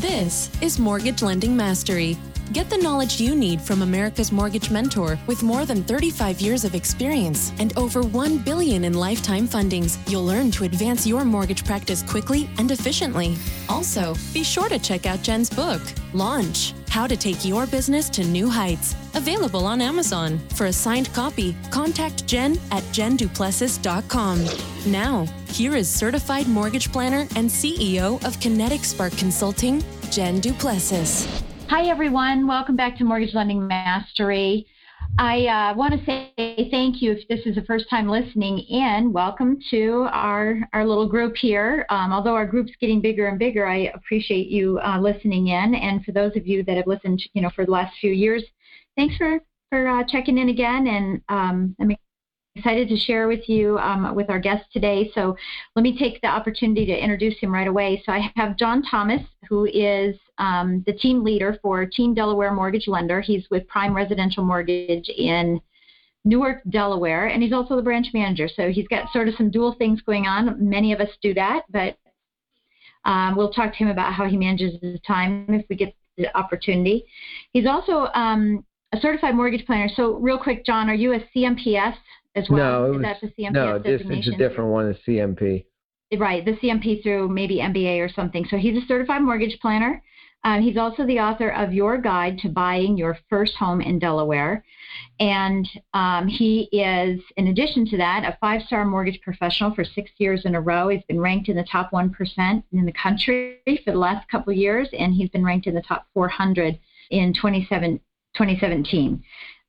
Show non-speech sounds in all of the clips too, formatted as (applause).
This is Mortgage Lending Mastery. Get the knowledge you need from America's Mortgage Mentor with more than 35 years of experience and over 1 billion in lifetime fundings. You'll learn to advance your mortgage practice quickly and efficiently. Also, be sure to check out Jen's book, Launch: How to Take Your Business to New Heights, available on Amazon. For a signed copy, contact Jen at jenduplessis.com. Now, here is certified mortgage planner and CEO of Kinetic Spark Consulting, Jen Duplessis. Hi, everyone. Welcome back to Mortgage Lending Mastery. I uh, want to say thank you if this is the first time listening in. Welcome to our, our little group here. Um, although our group's getting bigger and bigger, I appreciate you uh, listening in. And for those of you that have listened, you know, for the last few years, thanks for for uh, checking in again. And um, I'm excited to share with you um, with our guest today. So let me take the opportunity to introduce him right away. So I have John Thomas, who is um, the team leader for Team Delaware Mortgage Lender. He's with Primary Residential Mortgage in Newark, Delaware, and he's also the branch manager. So he's got sort of some dual things going on. Many of us do that, but um, we'll talk to him about how he manages his time if we get the opportunity. He's also um, a certified mortgage planner. So, real quick, John, are you a CMPS as well? No, was, Is that the CMPS no, this it's a different one. It's CMP. Right, the CMP through maybe MBA or something. So he's a certified mortgage planner. Um, he's also the author of Your Guide to Buying Your First Home in Delaware. And um, he is, in addition to that, a five star mortgage professional for six years in a row. He's been ranked in the top 1% in the country for the last couple of years, and he's been ranked in the top 400 in 27, 2017.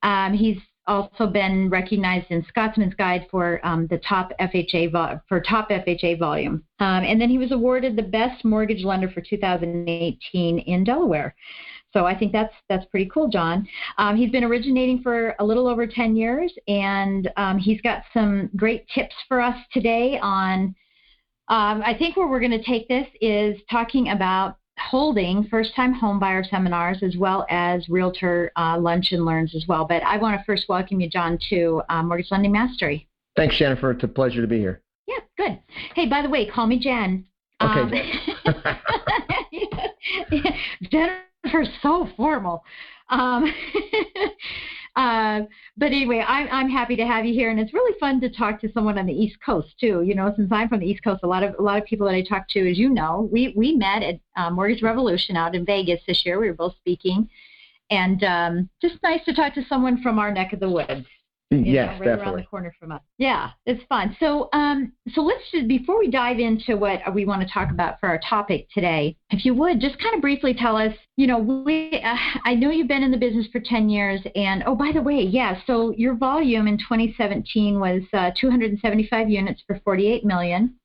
Um, he's also been recognized in Scotsman's Guide for um, the top FHA vo- for top FHA volume, um, and then he was awarded the best mortgage lender for 2018 in Delaware. So I think that's that's pretty cool, John. Um, he's been originating for a little over 10 years, and um, he's got some great tips for us today on. Um, I think where we're going to take this is talking about holding first-time homebuyer seminars as well as realtor uh, lunch and learns as well. But I want to first welcome you, John, to uh, Mortgage Lending Mastery. Thanks, Jennifer. It's a pleasure to be here. Yeah, good. Hey, by the way, call me Jen. Okay. Um, (laughs) Jennifer's so formal. Um, (laughs) uh, but anyway, I'm, I'm happy to have you here, and it's really fun to talk to someone on the East Coast too. You know, since I'm from the East Coast, a lot of a lot of people that I talk to, as you know, we we met at uh, Mortgage Revolution out in Vegas this year. We were both speaking, and um, just nice to talk to someone from our neck of the woods. Yes, know, right definitely. around the corner from us. Yeah, it's fun. So, um, so let's just before we dive into what we want to talk about for our topic today, if you would just kind of briefly tell us, you know, we, uh, I know you've been in the business for 10 years, and oh, by the way, yeah, so your volume in 2017 was uh, 275 units for 48 million.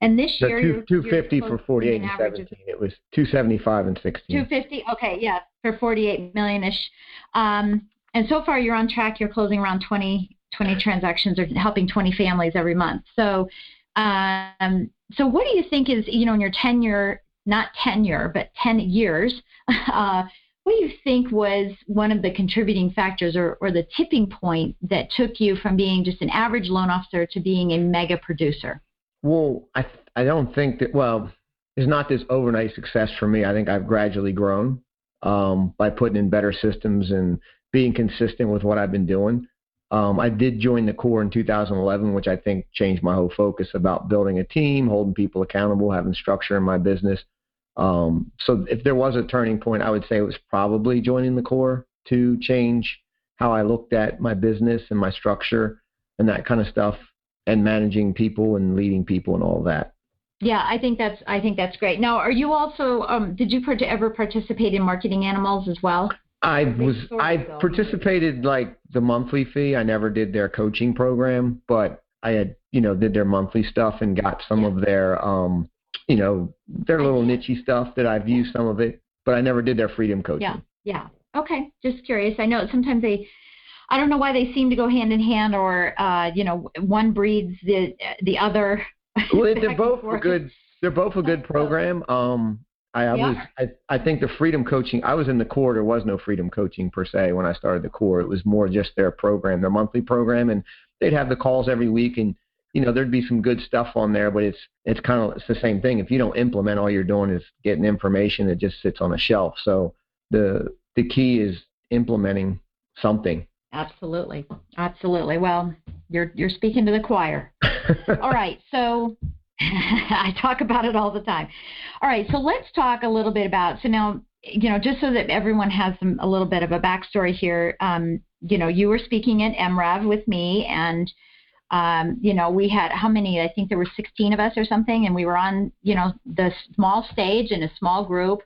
And this The year, two, 250 you're for closing 48 and average of 17. It was 275 and 16. 250. Okay, yeah, for 48 million-ish. Um, and so far, you're on track. You're closing around 20, 20 transactions or helping 20 families every month. So, um, so what do you think is, you know, in your tenure, not tenure, but 10 years, (laughs) uh, what do you think was one of the contributing factors or, or the tipping point that took you from being just an average loan officer to being a mega producer? Well, I I don't think that. Well, it's not this overnight success for me. I think I've gradually grown um, by putting in better systems and being consistent with what I've been doing. Um, I did join the Core in 2011, which I think changed my whole focus about building a team, holding people accountable, having structure in my business. Um, so if there was a turning point, I would say it was probably joining the Core to change how I looked at my business and my structure and that kind of stuff, and managing people and leading people and all that. Yeah, I think that's I think that's great. Now, are you also um, did you ever participate in marketing animals as well? I was I participated like the monthly fee. I never did their coaching program, but I had you know did their monthly stuff and got some Yeah. of their um you know, their little nichey stuff that I've used some of it, but I never did their freedom coaching. Yeah, yeah. Okay, just curious. I know sometimes they, I don't know why they seem to go hand in hand, or uh, you know, one breeds the the other. Well, (laughs) they're both a good. They're both a good program. Um, I, I yeah. was. I, I think the freedom coaching. I was in the core. There was no freedom coaching per se when I started the core. It was more just their program, their monthly program, and they'd have the calls every week and you know there'd be some good stuff on there but it's it's kind of it's the same thing if you don't implement all you're doing is getting information that just sits on a shelf so the the key is implementing something absolutely absolutely well you're you're speaking to the choir (laughs) all right so (laughs) i talk about it all the time all right so let's talk a little bit about so now you know just so that everyone has some, a little bit of a backstory here um, you know you were speaking at mrev with me and um, you know, we had how many? I think there were 16 of us or something, and we were on, you know, the small stage in a small group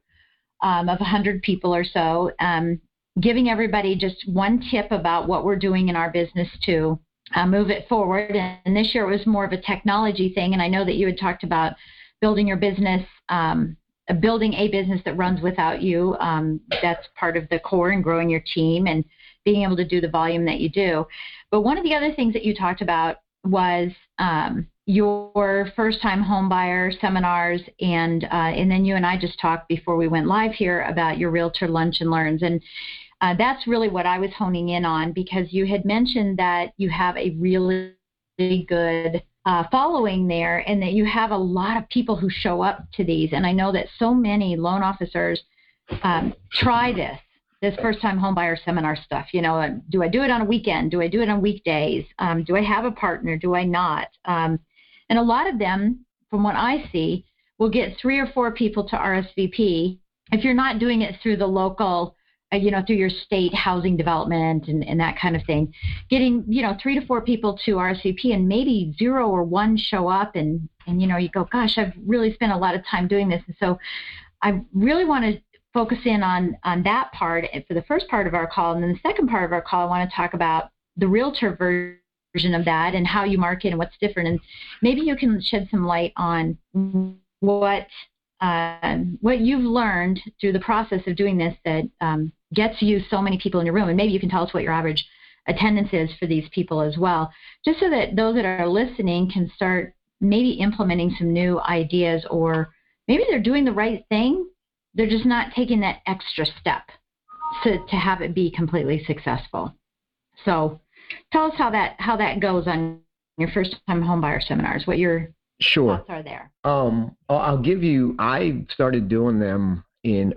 um, of 100 people or so, um, giving everybody just one tip about what we're doing in our business to uh, move it forward. And this year it was more of a technology thing, and I know that you had talked about building your business. Um, building a business that runs without you. Um, that's part of the core and growing your team and being able to do the volume that you do. But one of the other things that you talked about was um, your first time home buyer seminars and uh, and then you and I just talked before we went live here about your realtor lunch and learns and uh, that's really what I was honing in on because you had mentioned that you have a really good uh, following there and that you have a lot of people who show up to these and I know that so many loan officers um, try this this first time homebuyer seminar stuff. You know, do I do it on a weekend? Do I do it on weekdays? Um, do I have a partner? Do I not? Um, and a lot of them, from what I see, will get three or four people to RSVP. If you're not doing it through the local, Uh, you know, through your state housing development and, and that kind of thing, getting, you know, three to four people to RSVP and maybe zero or one show up and, and, you know, you go, gosh, I've really spent a lot of time doing this. And so I really want to focus in on on that part eh, for the first part of our call, and then the second part of our call, I want to talk about the realtor version of that and how you market and what's different, and maybe you can shed some light on what uh, what you've learned through the process of doing this that um, gets you so many people in your room, and maybe you can tell us what your average attendance is for these people as well, just so that those that are listening can start maybe implementing some new ideas or maybe they're doing the right thing they're just not taking that extra step to, to have it be completely successful. So tell us how that how that goes on your first time homebuyer seminars, what your sure. thoughts are there. Um, I'll give you I started doing them in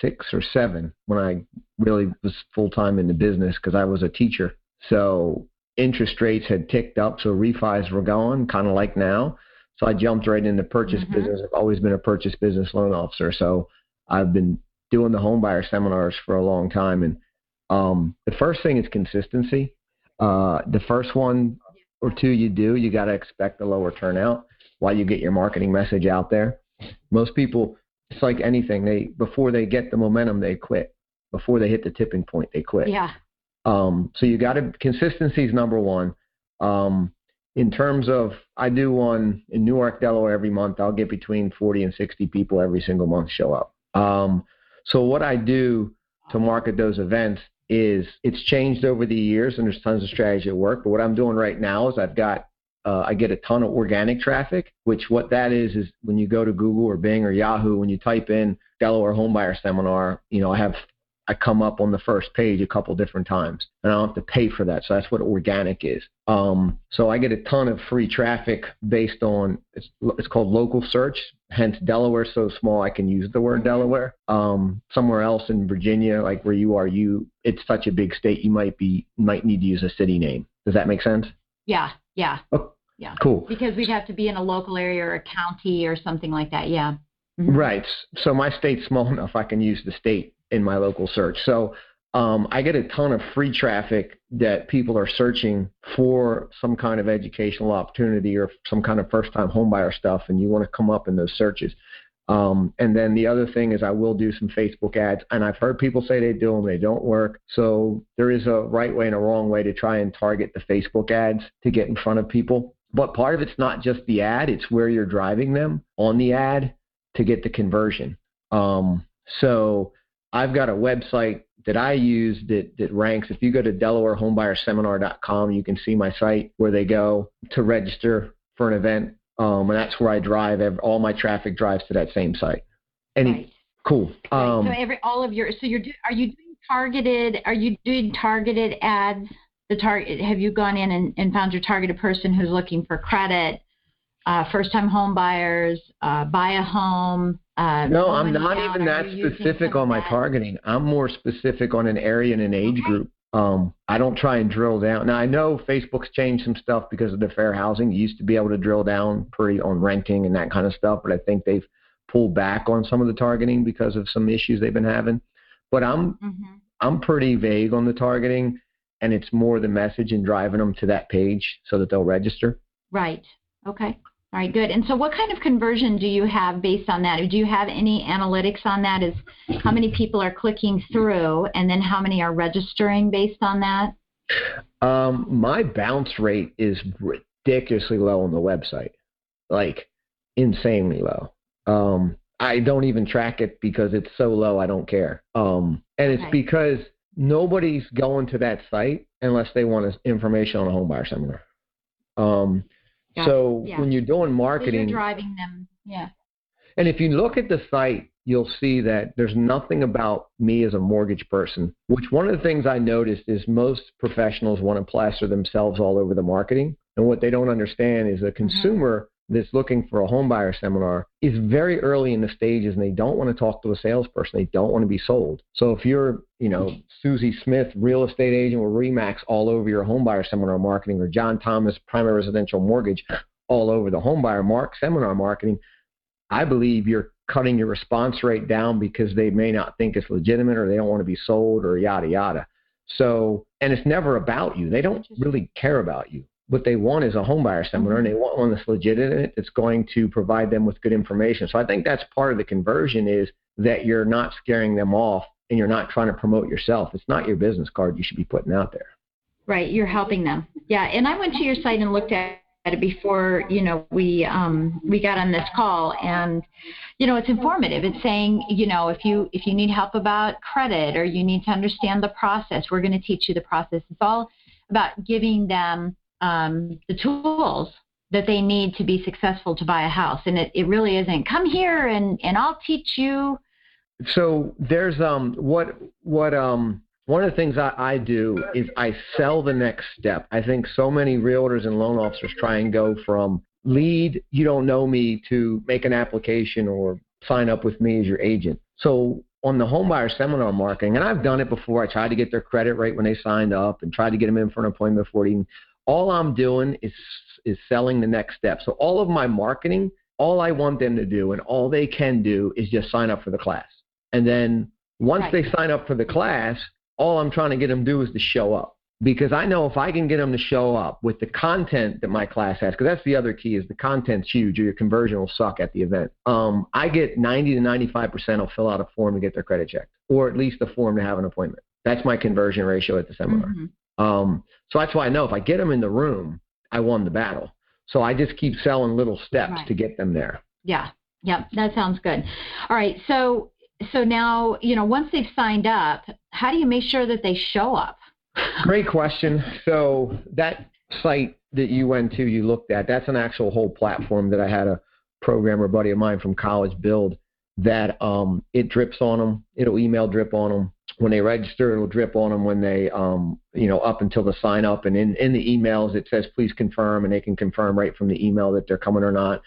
06 or 7 when I really was full time in the business because I was a teacher. So interest rates had ticked up, so refis were going, kind of like now. So I jumped right into purchase mm-hmm. business. I've always been a purchase business loan officer. So I've been doing the home buyer seminars for a long time. And um, the first thing is consistency. Uh, the first one or two you do, you got to expect a lower turnout while you get your marketing message out there. Most people, it's like anything. They before they get the momentum, they quit. Before they hit the tipping point, they quit. Yeah. Um, so you got to consistency is number one. Um, in terms of I do one in Newark, Delaware every month. I'll get between 40 and 60 people every single month show up. Um, so what I do to market those events is it's changed over the years, and there's tons of strategy at work. But what I'm doing right now is I've got uh, I get a ton of organic traffic, which what that is is when you go to Google or Bing or Yahoo, when you type in Delaware Homebuyer Seminar, you know I have I come up on the first page a couple different times, and I don't have to pay for that. So that's what organic is. Um, so I get a ton of free traffic based on it's, it's called local search. Hence Delaware so small I can use the word mm-hmm. Delaware. Um, somewhere else in Virginia, like where you are, you it's such a big state you might be might need to use a city name. Does that make sense? Yeah, yeah. Oh, yeah. Cool. Because we'd have to be in a local area or a county or something like that. Yeah. Mm-hmm. Right. So my state's small (laughs) enough I can use the state in my local search. So um, I get a ton of free traffic that people are searching for some kind of educational opportunity or some kind of first time homebuyer stuff, and you want to come up in those searches. Um, and then the other thing is I will do some Facebook ads, and I've heard people say they do them, they don't work. So there is a right way and a wrong way to try and target the Facebook ads to get in front of people. But part of it's not just the ad; it's where you're driving them on the ad to get the conversion. Um, so I've got a website that I use that, that ranks. If you go to DelawareHomebuyerSeminar.com, you can see my site where they go to register for an event, um, and that's where I drive. Every, all my traffic drives to that same site. Any Right. cool. Right. Um, so every all of your so you're do, are you doing targeted are you doing targeted ads the target have you gone in and, and found your targeted person who's looking for credit uh, first time home buyers uh, buy a home uh, no, I'm not down? even that specific on my that? targeting. I'm more specific on an area and an age Okay. group. Um, I don't try and drill down. Now I know Facebook's changed some stuff because of the fair housing. You used to be able to drill down pretty on renting and that kind of stuff, but I think they've pulled back on some of the targeting because of some issues they've been having. But I'm Mhm. I'm pretty vague on the targeting, and it's more the message and driving them to that page so that they'll register. right okay all right good and so what kind of conversion do you have based on that do you have any analytics on that is how many people are clicking through and then how many are registering based on that Um, my bounce rate is ridiculously low on the website, like insanely low. Um, I don't even track it because it's so low. I don't care. Um, and it's Okay. because nobody's going to that site unless they want information on a home buyer seminar. Um, Got so. Yeah. when you're doing So marketing, you're driving them yeah and if you look at the site, you'll see that there's nothing about me as a mortgage person, which one of the things I noticed is most professionals want to plaster themselves all over the marketing. And what they don't understand is a mm-hmm. consumer that's looking for a home buyer seminar is very early in the stages and they don't want to talk to a salesperson. They don't want to be sold. So if you're, you know, Susie Smith, real estate agent with Remax all over your home buyer seminar marketing or John Thomas, primary residential mortgage all over the home buyer mark seminar marketing, I believe you're cutting your response rate down because they may not think it's legitimate or they don't want to be sold or yada yada. So, and it's never about you. They don't really care about you. What they want is a home buyer seminar and they want one that's legitimate that's going to provide them with good information. So I think that's part of the conversion is that you're not scaring them off and you're not trying to promote yourself. It's not your business card you should be putting out there. Right, you're helping them. Yeah, and I went to your site and looked at it before, you know, we um we got on this call and you know, it's informative. It's saying, you know, if you if you need help about credit or you need to understand the process, we're going to teach you the process. It's all about giving them um the tools that they need to be successful to buy a house. And it, it really isn't come here and and I'll teach you So there's um what what um one of the things I, I do is I sell the next step. I think so many realtors and loan officers try and go from lead, you don't know me, to make an application or sign up with me as your agent. So on the homebuyer seminar marketing, and I've done it before. I tried to get their credit rate when they signed up and tried to get them in for an appointment before even. All I'm doing is is selling the next step. So all of my marketing, all I want them to do and all they can do is just sign up for the class. And then once Right. they sign up for the class, all I'm trying to get them to do is to show up. Because I know if I can get them to show up with the content that my class has, because that's the other key is the content's huge or your conversion will suck at the event. Um, I get 90 to 95% will fill out a form to get their credit checked or at least a form to have an appointment. That's my conversion ratio at the seminar. Mhm. Um, so that's why I know if I get them in the room, I won the battle. So I just keep selling little steps Right. to get them there. Yeah, yeah, that sounds good. All right, so so now you know once they've signed up, how do you make sure that they show up? (laughs) Great question. So that site that you went to, you looked at, that's an actual whole platform that I had a programmer buddy of mine from college build that um, it drips on them. It'll email drip on them. When they register, it'll drip on them when they, um, you know, up until the sign up. And in, in the emails, it says, please confirm, and they can confirm right from the email that they're coming or not.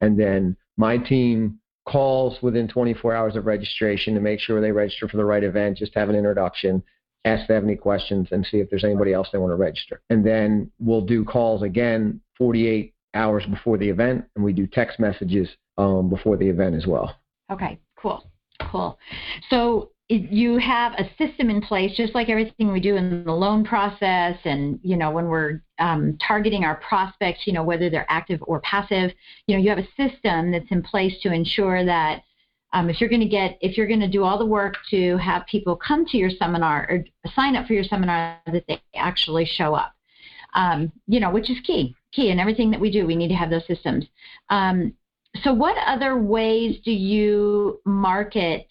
And then my team calls within 24 hours of registration to make sure they register for the right event, just have an introduction ask if they have any questions and see if there's anybody else they want to register. And then we'll do calls again 48 hours before the event, and we do text messages um, before the event as well. Okay, cool, cool. So you have a system in place, just like everything we do in the loan process, and you know when we're um, targeting our prospects, you know whether they're active or passive. You know you have a system that's in place to ensure that um, if you're going to get if you're going to do all the work to have people come to your seminar or sign up for your seminar that they actually show up um, you know which is key key in everything that we do. We need to have those systems. Um, so, what other ways do you market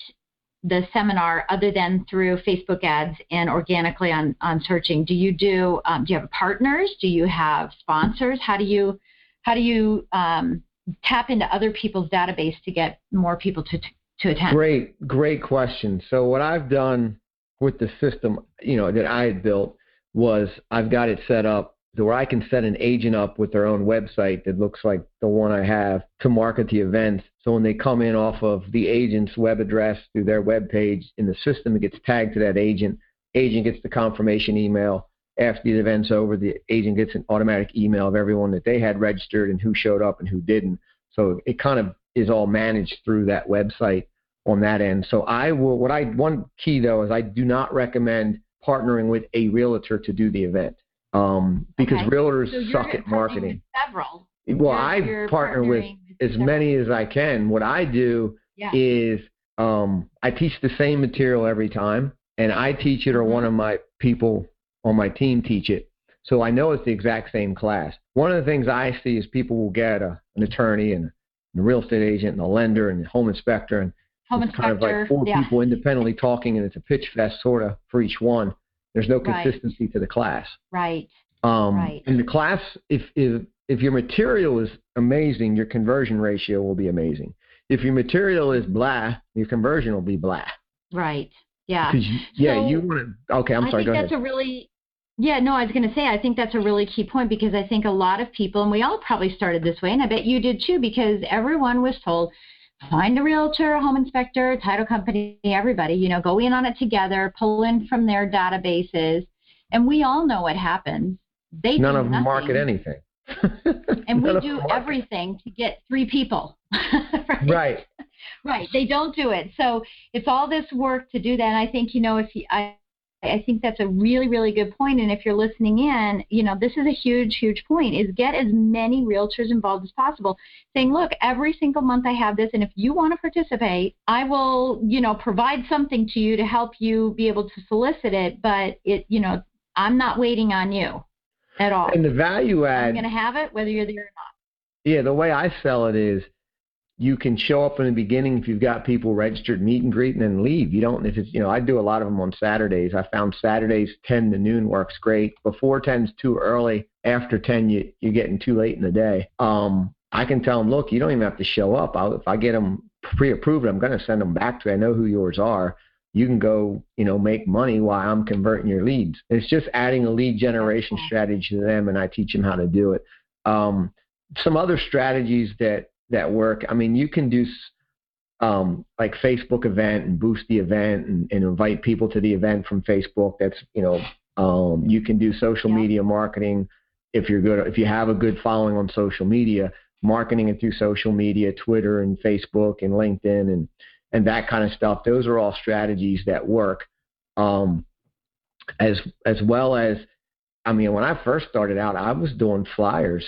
the seminar other than through Facebook ads and organically on, on searching? Do you do um, do you have partners? Do you have sponsors? How do you how do you um, tap into other people's database to get more people to to attend? Great, great question. So what I've done with the system, you know, that I had built was I've got it set up where I can set an agent up with their own website that looks like the one I have to market the events. So when they come in off of the agent's web address through their web page in the system, it gets tagged to that agent. Agent gets the confirmation email. After the event's over, the agent gets an automatic email of everyone that they had registered and who showed up and who didn't. So it kind of is all managed through that website on that end. So I will. What I one key though is I do not recommend partnering with a realtor to do the event um, because Okay. realtors So suck at marketing. Several. Well, You're- I partner with as several. many as I can. What I do Yeah. is um, I teach the same material every time, and I teach it or one of my people on my team teach it. So I know it's the exact same class. One of the things I see is people will get a, an attorney and a real estate agent and a lender and a home inspector, and Home it's kind of like four yeah. people independently talking, and it's a pitch fest sort of for each one. There's no Right. consistency to the class. Right. Um, Right. In the class, if, if if your material is amazing, your conversion ratio will be amazing. If your material is blah, your conversion will be blah. Right. Yeah. you- yeah, So, you want to. Okay, I'm I sorry. think Go that's ahead. a really yeah, no, I was going to say I think that's a really key point because I think a lot of people and we all probably started this way and I bet you did too because everyone was told find a realtor, a home inspector, title company, everybody, you know, go in on it together, pull in from their databases and we all know what happens. They None of them market anything. (laughs) and we do everything to get three people. (laughs) right? Right. Right. They don't do it. So it's all this work to do that. And I think, you know, if you, I, I think that's a really, really good point. And if you're listening in, you know, this is a huge, huge point is get as many realtors involved as possible saying, look, every single month I have this. And if you want to participate, I will, you know, provide something to you to help you be able to solicit it. But it, you know, I'm not waiting on you at all. And the value add. I'm going to have it whether you're there or not. yeah, the way I sell it is you can show up in the beginning if you've got people registered, meet and greet, and then leave. You don't, if it's, you know, I do a lot of them on Saturdays. I found Saturdays 10 to noon works great. Before 10 is too early. After 10, you, you're getting too late in the day. Um, I can tell them, look, you don't even have to show up. I'll, if I get them pre-approved, I'm going to send them back to you. I know who yours are. You can go, you know, make money while I'm converting your leads. It's just adding a lead generation strategy to them, and I teach them how to do it. Um, some other strategies that that work. I mean, you can do um, like Facebook event and boost the event and, and invite people to the event from Facebook. That's you know, um, you can do social Yeah. media marketing if you're good. If you have a good following on social media, marketing it through social media, Twitter and Facebook and LinkedIn and and that kind of stuff. Those are all strategies that work. Um, as as well as, I mean, when I first started out, I was doing flyers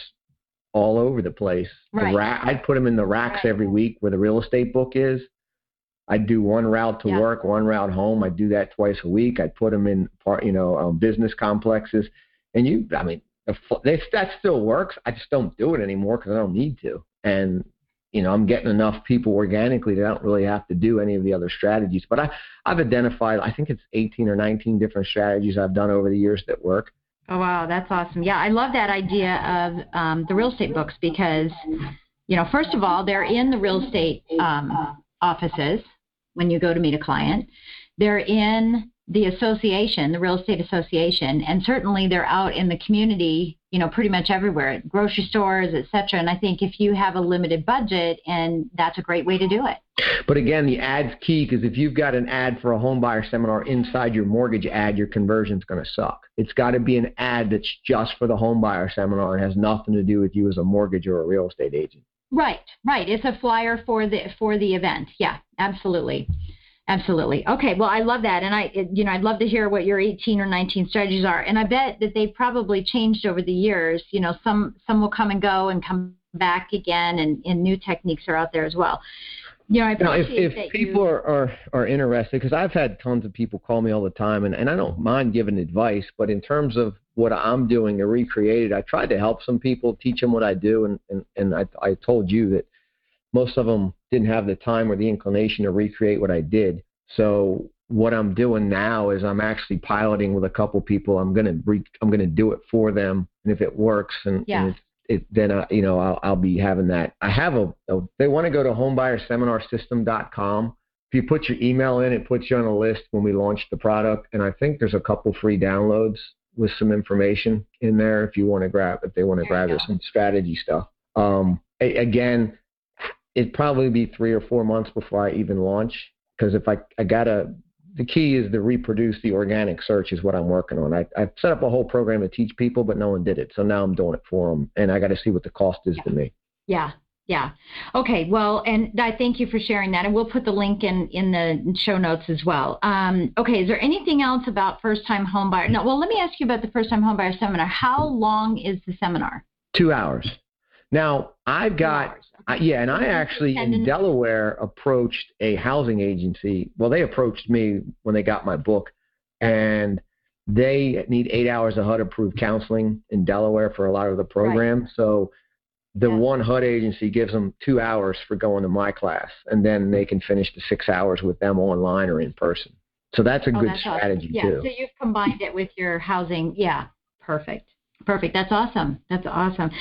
all over the place. The Right. ra- I'd put them in the racks Right. every week where the real estate book is. I'd do one route to Yeah. work, one route home. I'd do that twice a week. I'd put them in part, you know, um, business complexes. And you, I mean, the, they, that still works. I just don't do it anymore because I don't need to. And you know, I'm getting enough people organically that I don't really have to do any of the other strategies. But I, I've identified, I think it's 18 or 19 different strategies I've done over the years that work. Oh wow, that's awesome. Yeah, I love that idea of um, the real estate books because, you know, first of all, they're in the real estate um, offices when you go to meet a client. They're in the association, the real estate association, and certainly they're out in the community. You know, pretty much everywhere, grocery stores, et cetera. And I think if you have a limited budget, and that's a great way to do it. But again, the ad's key because if you've got an ad for a home buyer seminar inside your mortgage ad, your conversion's going to suck. It's got to be an ad that's just for the home buyer seminar and has nothing to do with you as a mortgage or a real estate agent. Right, right. It's a flyer for the for the event. Yeah, absolutely. Absolutely. Okay. Well, I love that, and I, you know, I'd love to hear what your 18 or 19 strategies are, and I bet that they've probably changed over the years. You know, some some will come and go and come back again, and, and new techniques are out there as well. you know, I Now, if, if people you, are, are, are interested, because I've had tons of people call me all the time, and, and I don't mind giving advice, but in terms of what I'm doing to recreate it, I tried to help some people, teach them what I do, and, and, and I, I told you that most of them didn't have the time or the inclination to recreate what I did. So what I'm doing now is I'm actually piloting with a couple people. I'm gonna re, I'm gonna do it for them, and if it works, and, Yeah. and it, it then I, you know I'll, I'll be having that. I have a, a they want to go to homebuyerseminarsystem.com. If you put your email in, it puts you on a list when we launch the product, and I think there's a couple free downloads with some information in there if you want to grab if they want to grab it, some strategy stuff. Um, a, again, it'd probably be three or four months before I even launch because if I I gotta the key is to reproduce the organic search is what I'm working on. I I've set up a whole program to teach people, but no one did it, so now I'm doing it for them, and I got to see what the cost is to me. yeah, yeah. Okay, well, and I thank you for sharing that, and we'll put the link in in the show notes as well. Um, okay, is there anything else about first time home buyer? No, well, let me ask you about the first time home buyer seminar. How long is the seminar? Two hours. Now I've got. I, yeah, and I actually in Delaware approached a housing agency. Well, they approached me when they got my book, and they need eight hours of HUD approved counseling in Delaware for a lot of the program. So the Yeah. one HUD agency gives them two hours for going to my class, and then they can finish the six hours with them online or in person. So that's a Oh, good that's awesome. strategy yeah, too. so you've combined it with your housing. Yeah, perfect. Perfect. That's awesome. That's awesome.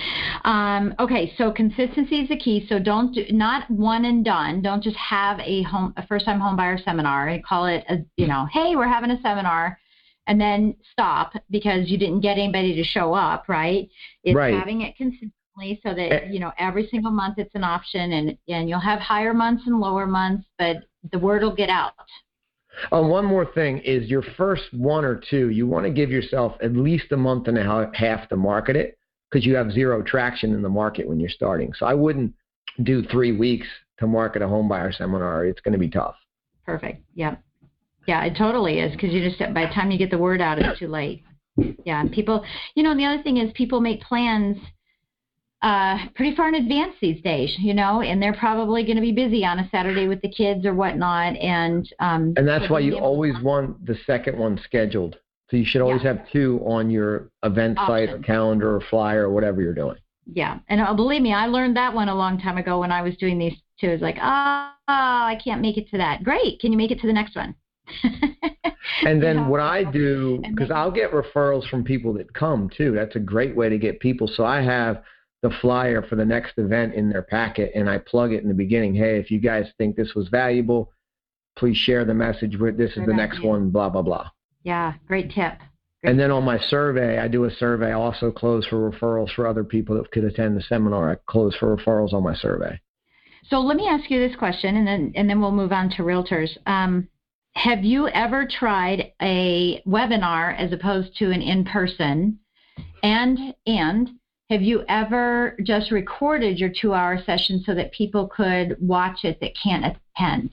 Um, okay, so consistency is the key. So don't do, not one and done. Don't just have a home a first time home buyer seminar and call it a you know, hey, we're having a seminar, and then stop because you didn't get anybody to show up. Right? It's Right. having it consistently so Eh. that you know every single month it's an option, and and you'll have higher months and lower months, but the word will get out. Oh, one more thing is your first one or two, you want to give yourself at least a month and a half to market it because you have zero traction in the market when you're starting. So I wouldn't do three weeks to market a home buyer seminar. It's going to be tough. Perfect. Yeah. Yeah, it totally is because you just by the time you get the word out, it's too late. Yeah, people, you know, the other thing is people make plans uh, pretty far in advance these days, you know, and they're probably going to be busy on a Saturday with the kids or whatnot, and um, And that's why you always want the second one scheduled. So you should always Yeah. have two on your event site or calendar or flyer or whatever you're doing. Yeah, and uh, believe me, I learned that one a long time ago when I was doing these too. It's like, oh, I can't make it to that. Great, can you make it to the next one? (laughs) And then Yeah. what I do, because I'll get referrals from people that come too. That's a great way to get people. So I have the flyer for the next event in their packet, and I plug it in the beginning. Hey, if you guys think this was valuable, please share the message. with This is the next one. Blah blah blah. yeah, great tip. And then on my survey, I do a survey. I also close for referrals for other people that could attend the seminar. I close for referrals on my survey. So let me ask you this question, and then and then we'll move on to realtors. Um, have you ever tried a webinar as opposed to an in-person? And and have you ever just recorded your two-hour session so that people could watch it that can't attend?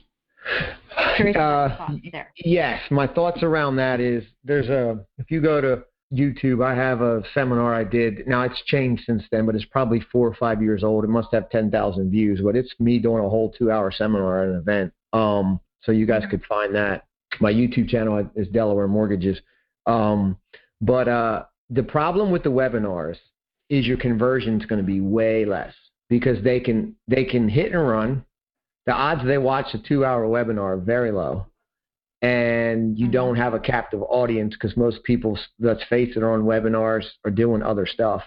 Curious about your Uh. Yes, my thoughts around that is there's a if you go to YouTube, I have a seminar I did. Now it's changed since then, but it's probably four or five years old. It must have ten thousand views, but it's me doing a whole two-hour seminar at an event. Um, so you guys could find that. My YouTube channel is Delaware Mortgages. Um, but uh, the problem with the webinars is your conversion is going to be way less because they can they can hit and run. The odds they watch a two-hour webinar are very low and you Mhm. don't have a captive audience because most people, let's face it, are on webinars or doing other stuff.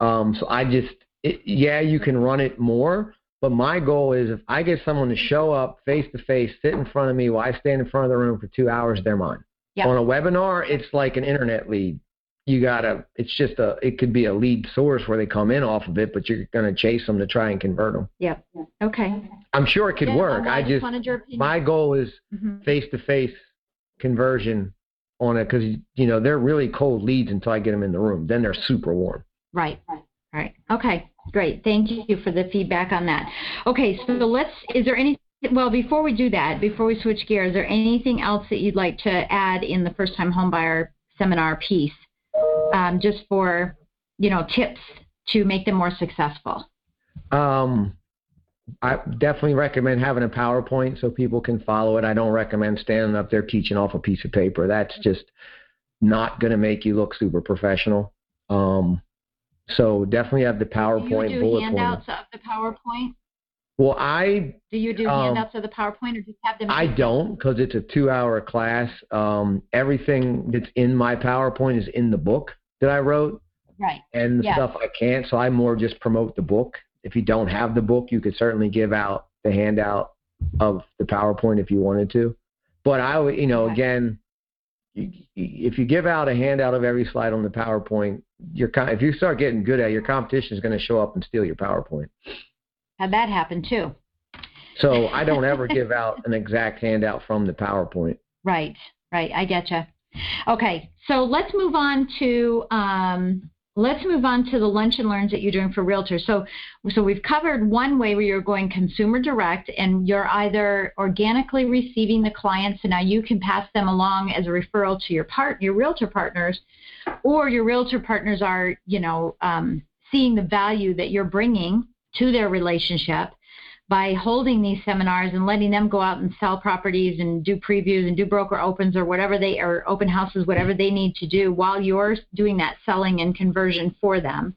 Um, so I just, it, yeah, you can run it more, but my goal is if I get someone to show up face to face, sit in front of me while I stand in front of the room for two hours, they're mine. Yep. On a webinar, it's like an internet lead. You gotta, it's just a, it could be a lead source where they come in off of it, but you're gonna chase them to try and convert them. Yep. Okay. I'm sure it could Yeah, work. well, I just, wanted your opinion. my goal is face to face conversion on it because you know they're really cold leads until I get them in the room. Then they're super warm. Right. Right. Okay. Great. Thank you for the feedback on that. Okay. So let's. Is there any? Well, before we do that, before we switch gears, is there anything else that you'd like to add in the first-time homebuyer seminar piece, um, just for you know tips to make them more successful? Um, I definitely recommend having a PowerPoint so people can follow it. I don't recommend standing up there teaching off a piece of paper. That's just not going to make you look super professional. Um, so definitely have the PowerPoint do you do bullet handouts of the PowerPoint? Well, I Do you do Um, handouts of the PowerPoint or just have them? I don't because it's a two-hour class. Um, everything that's in my PowerPoint is in the book that I wrote, Right. and the Yeah. stuff I can't. So I more just promote the book. If you don't have the book, you could certainly give out the handout of the PowerPoint if you wanted to. But I, you know, Okay. again, you, if you give out a handout of every slide on the PowerPoint, your if you start getting good at it, your competition is going to show up and steal your PowerPoint. Had that happen too. So I don't ever give out an exact handout from the PowerPoint. Right, right. I getcha. Okay, so let's move on to um, let's move on to the lunch and learns that you're doing for realtors. So, so we've covered one way where you're going consumer direct, and you're either organically receiving the clients, and now you can pass them along as a referral to your part your realtor partners, or your realtor partners are you know um, seeing the value that you're bringing to their relationship by holding these seminars and letting them go out and sell properties and do previews and do broker opens or whatever they or open houses, whatever they need to do while you're doing that selling and conversion for them.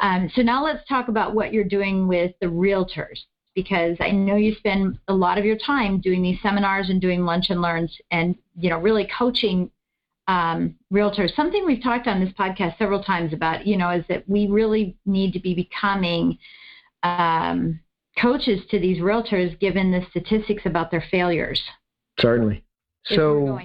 Um, so now let's talk about what you're doing with the realtors because I know you spend a lot of your time doing these seminars and doing lunch and learns and you know really coaching um, realtors. Something we've talked on this podcast several times about, you know, is that we really need to be becoming um, coaches to these realtors given the statistics about their failures. Certainly. So.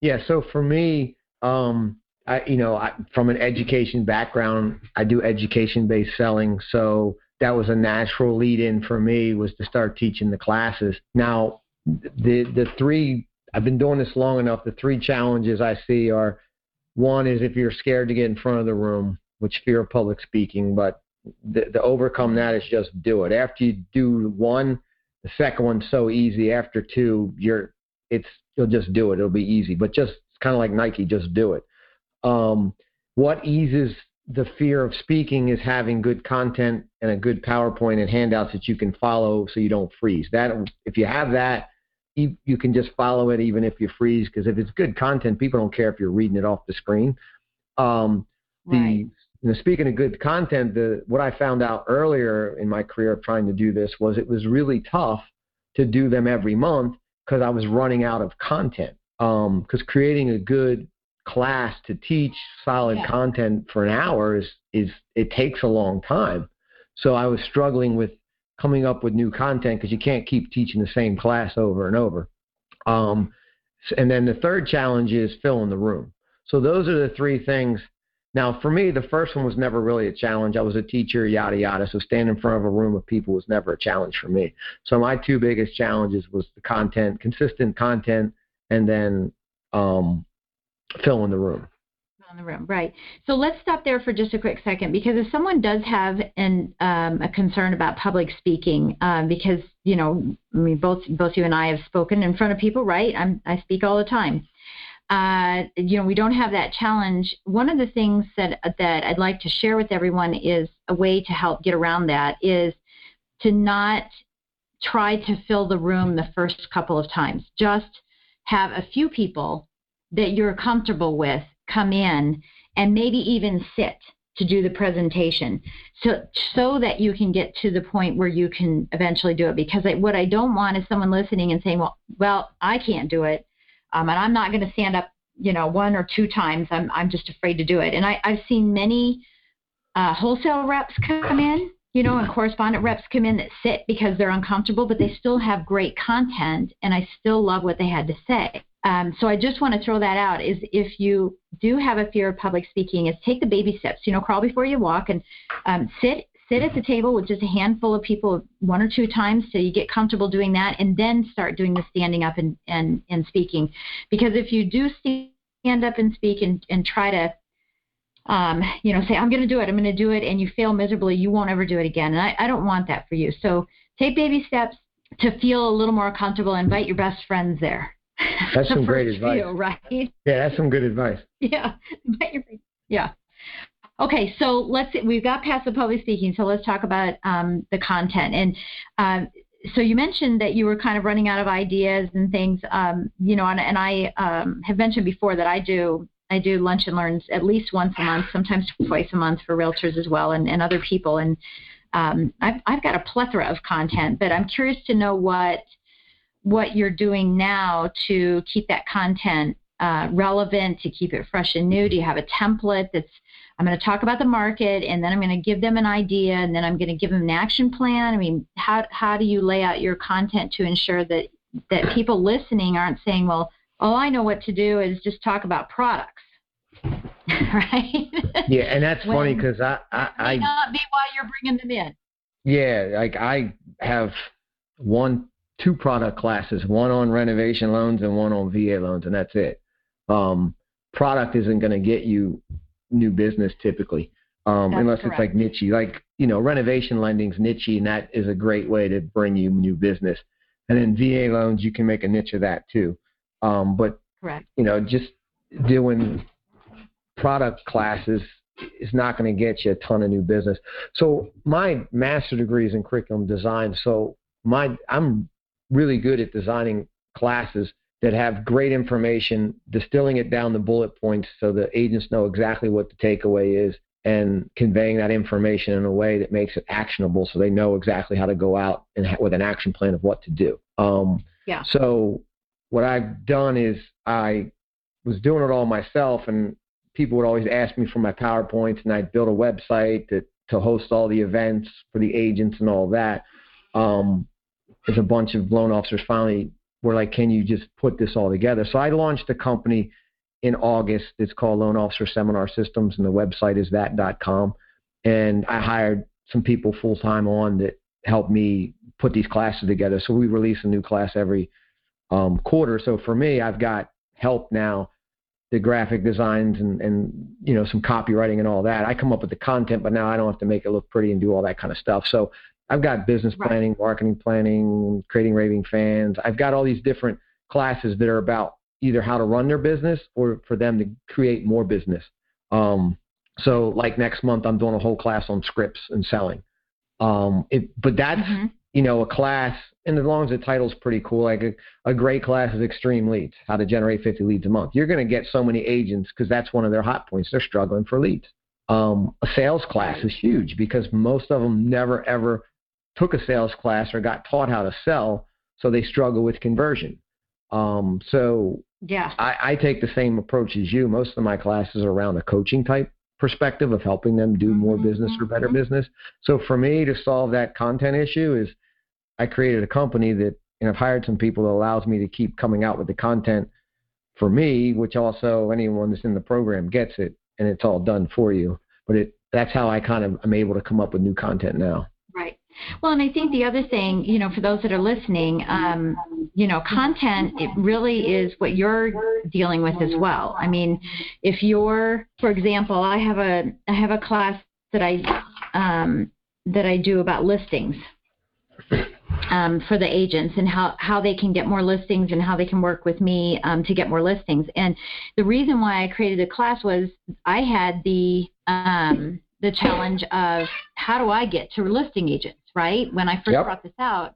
Yeah, so for me, um, I, you know, I, from an education background, I do education-based selling, so that was a natural lead-in for me was to start teaching the classes. Now, the the three I've been doing this long enough. The three challenges I see are one is if you're scared to get in front of the room, which fear of public speaking, but the, the overcome that is just do it. After you do one, the second one's so easy. After two, you're it's you'll just do it. It'll be easy. But just kind of like Nike, just do it. Um, what eases the fear of speaking is having good content and a good PowerPoint and handouts that you can follow so you don't freeze. That if you have that, you, you can just follow it even if you freeze because if it's good content, people don't care if you're reading it off the screen. Um, the Right. You know, speaking of good content, the what I found out earlier in my career of trying to do this was it was really tough to do them every month because I was running out of content. Because creating a good class to teach solid Yeah. content for an hour is, is it takes a long time. So I was struggling with coming up with new content because you can't keep teaching the same class over and over. Um, and then the third challenge is filling the room. So those are the three things. Now, for me, the first one was never really a challenge. I was a teacher, yada yada. So standing in front of a room of people was never a challenge for me. So my two biggest challenges was the content, consistent content, and then um, filling the room. in the room, right? So let's stop there for just a quick second because if someone does have an um, a concern about public speaking, um, because you know, I mean, both both you and I have spoken in front of people, right? I'm I speak all the time. Uh, you know, we don't have that challenge. One of the things that that I'd like to share with everyone is a way to help get around that is to not try to fill the room the first couple of times. Just have a few people that you're comfortable with come in and maybe even sit to do the presentation so so that you can get to the point where you can eventually do it because I, what I don't want is someone listening and saying well well I can't do it um, and I'm not going to stand up you know one or two times. I'm I'm just afraid to do it. And I, I've seen many uh, wholesale reps come in you know and correspondent reps come in that sit because they're uncomfortable but they still have great content and I still love what they had to say. Um, so I just want to throw that out is if you do have a fear of public speaking is take the baby steps, you know, crawl before you walk and um, sit sit at the table with just a handful of people one or two times so you get comfortable doing that and then start doing the standing up and, and, and speaking. Because if you do stand up and speak and, and try to um, you know, say, I'm going to do it, I'm going to do it, and you fail miserably, you won't ever do it again. And I, I don't want that for you. So take baby steps to feel a little more comfortable. Invite your best friends there. That's (laughs) some great advice. right? Yeah, that's some good advice. (laughs) Yeah. Invite your- yeah. Okay, so let's we've got past the public speaking, so let's talk about um, the content. And um, so you mentioned that you were kind of running out of ideas and things, um, you know, and, and I um, have mentioned before that I do I do lunch and learns at least once a month, sometimes twice a month for realtors as well and, and other people. And um, I've, I've got a plethora of content, but I'm curious to know what what you're doing now to keep that content uh, relevant, to keep it fresh and new. Do you have a template that's I'm going to talk about the market, and then I'm going to give them an idea, and then I'm going to give them an action plan. I mean, how how do you lay out your content to ensure that that people listening aren't saying, well, all I know what to do is just talk about products, (laughs) right? Yeah, and that's when funny because I I, I not be why you're bringing them in. Yeah, like I have one two product classes, one on renovation loans and one on VA loans, and that's it. Um, product isn't going to get you new business typically, um, unless correct. it's like niche. Like you know, renovation lending's niche, and that is a great way to bring you new business. And then VA loans, you can make a niche of that too. Um, but correct. you know, just doing product classes is not going to get you a ton of new business. So my master degree is in curriculum design. So my I'm really good at designing classes that have great information, distilling it down to bullet points so the agents know exactly what the takeaway is and conveying that information in a way that makes it actionable so they know exactly how to go out and ha- with an action plan of what to do. Um, yeah. So what I've done is I was doing it all myself and people would always ask me for my PowerPoints and I'd build a website to, to host all the events for the agents and all that. Um, as a bunch of loan officers finally were like, can you just put this all together? So I launched a company in August. It's called Loan Officer Seminar Systems, and the website is that.com. And I hired some people full time on that helped me put these classes together. So we release a new class every um, quarter. So for me, I've got help now, the graphic designs and, and you know some copywriting and all that. I come up with the content, but now I don't have to make it look pretty and do all that kind of stuff. So I've got business right. planning, marketing planning, creating raving fans. I've got all these different classes that are about either how to run their business or for them to create more business. Um, so like next month, I'm doing a whole class on scripts and selling. Um, it, but that's mm-hmm. you know a class, and as long as the title's pretty cool, like a, a great class is extreme leads, how to generate 50 leads a month. You're going to get so many agents because that's one of their hot points. They're struggling for leads. Um, a sales class is huge because most of them never ever took a sales class or got taught how to sell, so they struggle with conversion. Um, so yeah, I, I take the same approach as you. Most of my classes are around a coaching type perspective of helping them do more mm-hmm. business or better mm-hmm. business. So for me to solve that content issue is I created a company that and I've hired some people that allows me to keep coming out with the content for me, which also anyone that's in the program gets it and it's all done for you. But it that's how I kind of am able to come up with new content now. Well, and I think the other thing, you know, for those that are listening, um, you know, content it really is what you're dealing with as well. I mean, if you're, for example, I have a I have a class that I um, that I do about listings um, for the agents and how how they can get more listings and how they can work with me um, to get more listings. And the reason why I created a class was I had the um, the challenge of how do I get to listing agents right? When I first yep. brought this out,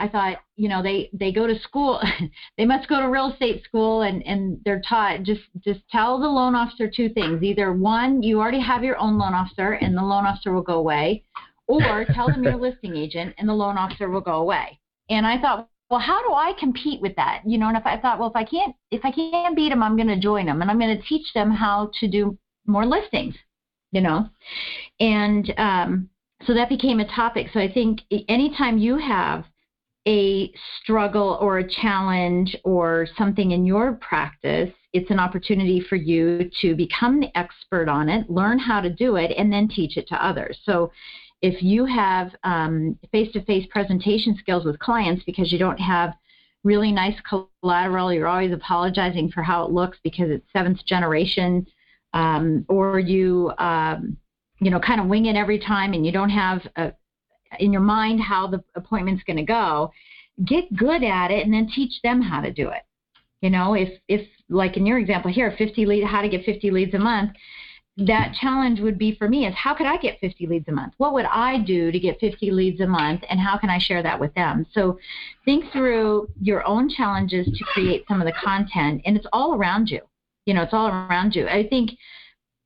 I thought, you know, they they go to school, (laughs) they must go to real estate school, and and they're taught just just tell the loan officer two things. Either one, you already have your own loan officer, and the loan officer will go away, or (laughs) tell them you're a listing agent, and the loan officer will go away. And I thought, well, how do I compete with that? You know, and if I thought, well, if I can't if I can't beat them, I'm going to join them, and I'm going to teach them how to do more listings. You know, and um, so that became a topic. So I think anytime you have a struggle or a challenge or something in your practice, it's an opportunity for you to become the expert on it, learn how to do it, and then teach it to others. So if you have face to face presentation skills with clients because you don't have really nice collateral, you're always apologizing for how it looks because it's seventh generation, um, or you um, you know, kind of wing it every time and you don't have a, in your mind how the appointment's going to go, get good at it and then teach them how to do it. You know, if if like in your example here, 50 lead, how to get 50 leads a month, that challenge would be for me is how could I get 50 leads a month? What would I do to get 50 leads a month and how can I share that with them? So think through your own challenges to create some of the content and it's all around you. You know, it's all around you. I think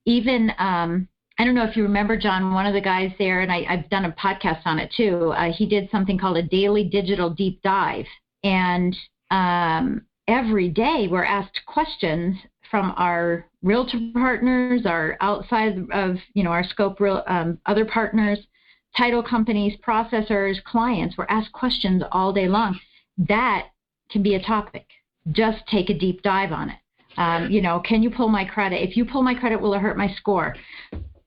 even um, I don't know if you remember John, one of the guys there, and I, have done a podcast on it too. Uh, he did something called a daily digital deep dive, and um, every day we're asked questions from our realtor partners, our outside of you know our scope real um, other partners, title companies, processors, clients. We're asked questions all day long. That can be a topic. Just take a deep dive on it. Um, you know, can you pull my credit? If you pull my credit, will it hurt my score?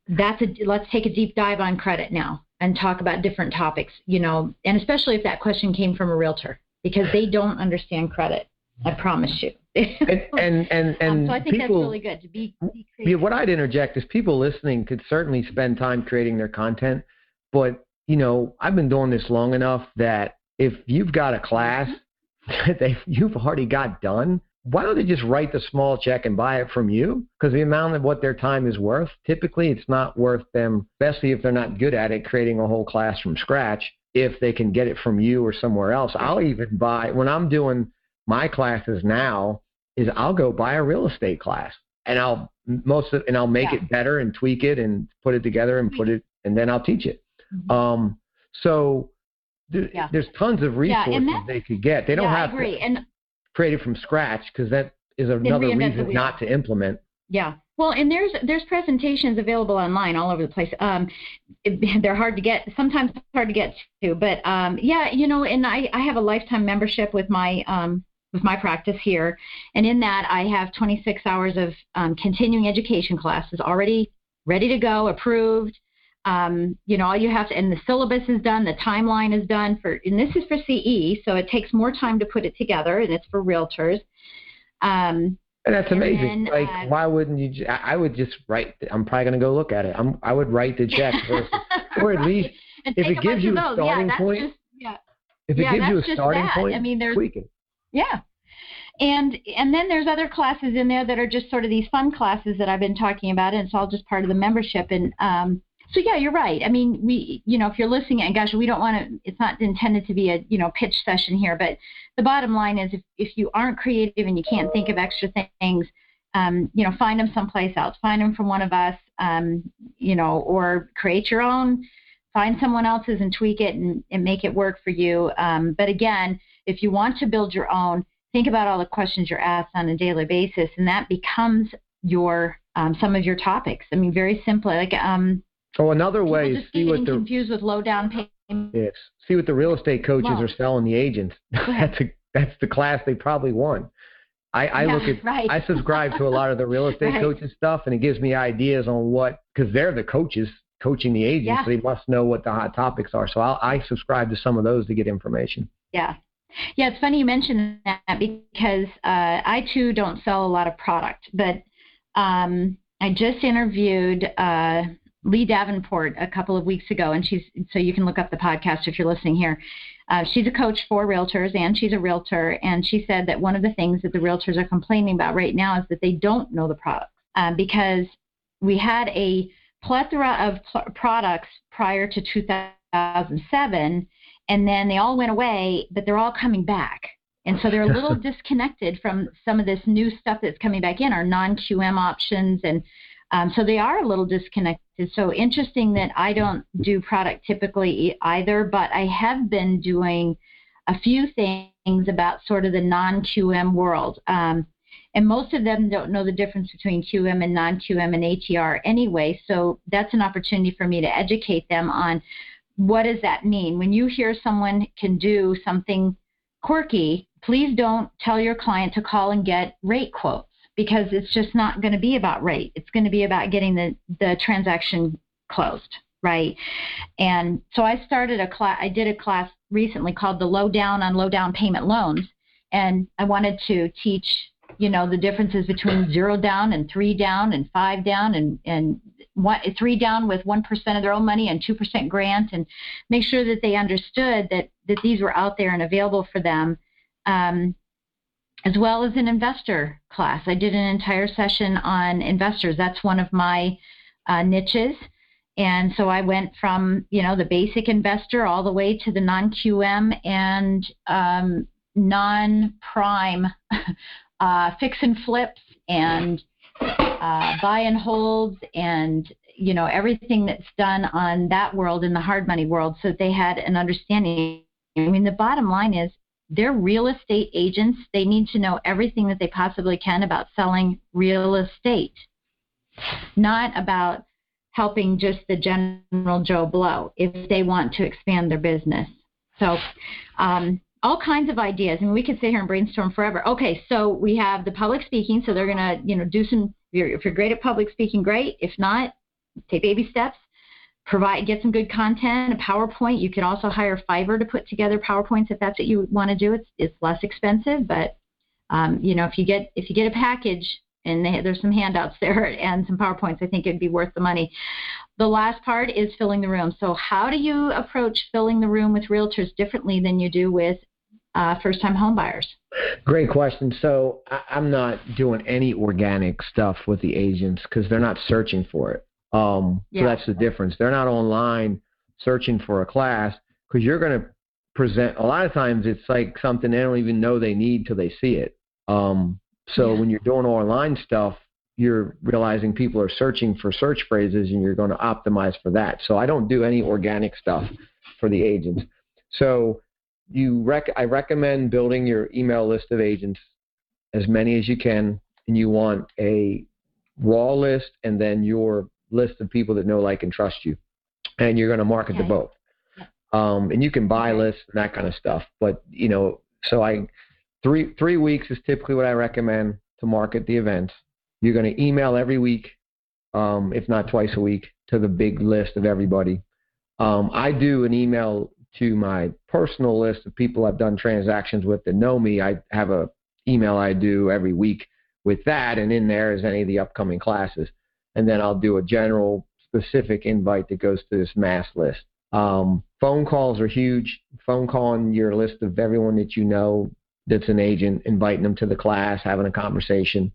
That's a let's take a deep dive on credit now and talk about different topics. You know, and especially if that question came from a realtor because they don't understand credit. I promise you. and and (laughs) and, and um, so I think people, that's really good to be. be yeah, what I'd interject is people listening could certainly spend time creating their content, but you know I've been doing this long enough that if you've got a class (laughs) that you've already got done, why don't they just write the small check and buy it from you? Because the amount of what their time is worth, typically it's not worth them, especially if they're not good at it, creating a whole class from scratch. If they can get it from you or somewhere else, I'll even buy when I'm doing my classes now is I'll go buy a real estate class and I'll most of, and I'll make yeah. it better and tweak it and put it together and put it and then I'll teach it. Mm-hmm. Um, so th- yeah. there's tons of resources yeah, they could get. They don't have to and, create it from scratch because that is another reason not to implement. Yeah. Well, and there's there's presentations available online all over the place. Um, it, (laughs) they're hard to get, sometimes hard to get to, but um, yeah, you know, and I I have a lifetime membership with my um with my practice here. And in that, I have 26 hours of um, continuing education classes already ready to go, approved. Um, you know, all you have to, and the syllabus is done, the timeline is done for, and this is for CE, so it takes more time to put it together, and it's for realtors. Um, and that's amazing. Then, like, uh, why wouldn't you? I would just write. I'm probably going to go look at it. I'm. I would write the check, (laughs) or, or at least if it gives you a starting yeah, point. Just, yeah. If it yeah, gives you a starting that. point, I mean, there's, tweak it. Yeah. And and then there's other classes in there that are just sort of these fun classes that I've been talking about, and it's all just part of the membership. And um, so yeah, you're right. I mean, we you know if you're listening, and gosh, we don't want to. It's not intended to be a you know pitch session here, but the bottom line is if if you aren't creative and you can't think of extra things, um, you know, find them someplace else. Find them from one of us, um, you know, or create your own. Find someone else's and tweak it and, and make it work for you. Um, but again if you want to build your own, think about all the questions you're asked on a daily basis, and that becomes your um, some of your topics. I mean, very simply, like um. So another way is see what the confused with low down payment. Yes, see what the real estate coaches are selling the agents. (laughs) that's a, that's the class they probably want. I, I yeah, look at (laughs) right. I subscribe to a lot of the real (laughs) estate right. coaches stuff, and it gives me ideas on what because they're the coaches coaching the agents, yeah. so they must know what the hot topics are. So I'll, I subscribe to some of those to get information. Yeah, yeah, it's funny you mentioned that because uh, I too don't sell a lot of product, but um, I just interviewed uh, Lee Davenport a couple of weeks ago, and she's so you can look up the podcast if you're listening here. Uh, she's a coach for realtors and she's a realtor, and she said that one of the things that the realtors are complaining about right now is that they don't know the products um, because we had a plethora of pl- products prior to 2007 and then they all went away, but they're all coming back. And so they're a little disconnected from some of this new stuff that's coming back in, our non QM options. And um, so they are a little disconnected. It's so interesting that I don't do product typically either, but I have been doing a few things about sort of the non QM world. Um, and most of them don't know the difference between QM and non QM and ATR anyway. So that's an opportunity for me to educate them on what does that mean? When you hear someone can do something quirky, please don't tell your client to call and get rate quotes because it's just not going to be about rate. It's going to be about getting the, the transaction closed, right? And so I started a class, I did a class recently called the Low Down on Low Down Payment Loans. And I wanted to teach you know the differences between zero down and three down and five down and and one, three down with one percent of their own money and two percent grant and make sure that they understood that that these were out there and available for them um, as well as an investor class. I did an entire session on investors. That's one of my uh, niches. And so I went from, you know, the basic investor all the way to the non QM and um, non prime (laughs) uh, fix and flips and uh, buy and holds and, you know, everything that's done on that world in the hard money world so they had an understanding. I mean, the bottom line is they're real estate agents. They need to know everything that they possibly can about selling real estate, not about helping just the general Joe Blow if they want to expand their business. So, um, all kinds of ideas. Mean, we could sit here and brainstorm forever. Okay, so we have the public speaking. So they're gonna, you know, do some. If you're, if you're great at public speaking, great. If not, take baby steps. Provide, get some good content, a PowerPoint. You can also hire Fiverr to put together PowerPoints if that's what you want to do. It's it's less expensive, but um, you know, if you get if you get a package and they, there's some handouts (laughs) there and some PowerPoints. I think it'd be worth the money. The last part is filling the room. So, how do you approach filling the room with realtors differently than you do with uh, first-time homebuyers? Great question. So, I'm not doing any organic stuff with the agents because they're not searching for it. Um, so that's the difference. They're not online searching for a class because you're going to present. A lot of times, it's like something they don't even know they need till they see it. Um, so yeah. when you're doing online stuff, you're realizing people are searching for search phrases and you're going to optimize for that. So I don't do any organic stuff for the agents. So you rec- I recommend building your email list of agents as many as you can and you want a raw list and then your list of people that know like and trust you and you're going to market okay. to both um, and you can buy lists and that kind of stuff but you know so i Three three weeks is typically what I recommend to market the events. You're going to email every week, um, if not twice a week, to the big list of everybody. Um, I do an email to my personal list of people I've done transactions with that know me. I have a email I do every week with that, and in there is any of the upcoming classes. And then I'll do a general specific invite that goes to this mass list. Um, phone calls are huge. Phone calling your list of everyone that you know that's an agent, inviting them to the class, having a conversation.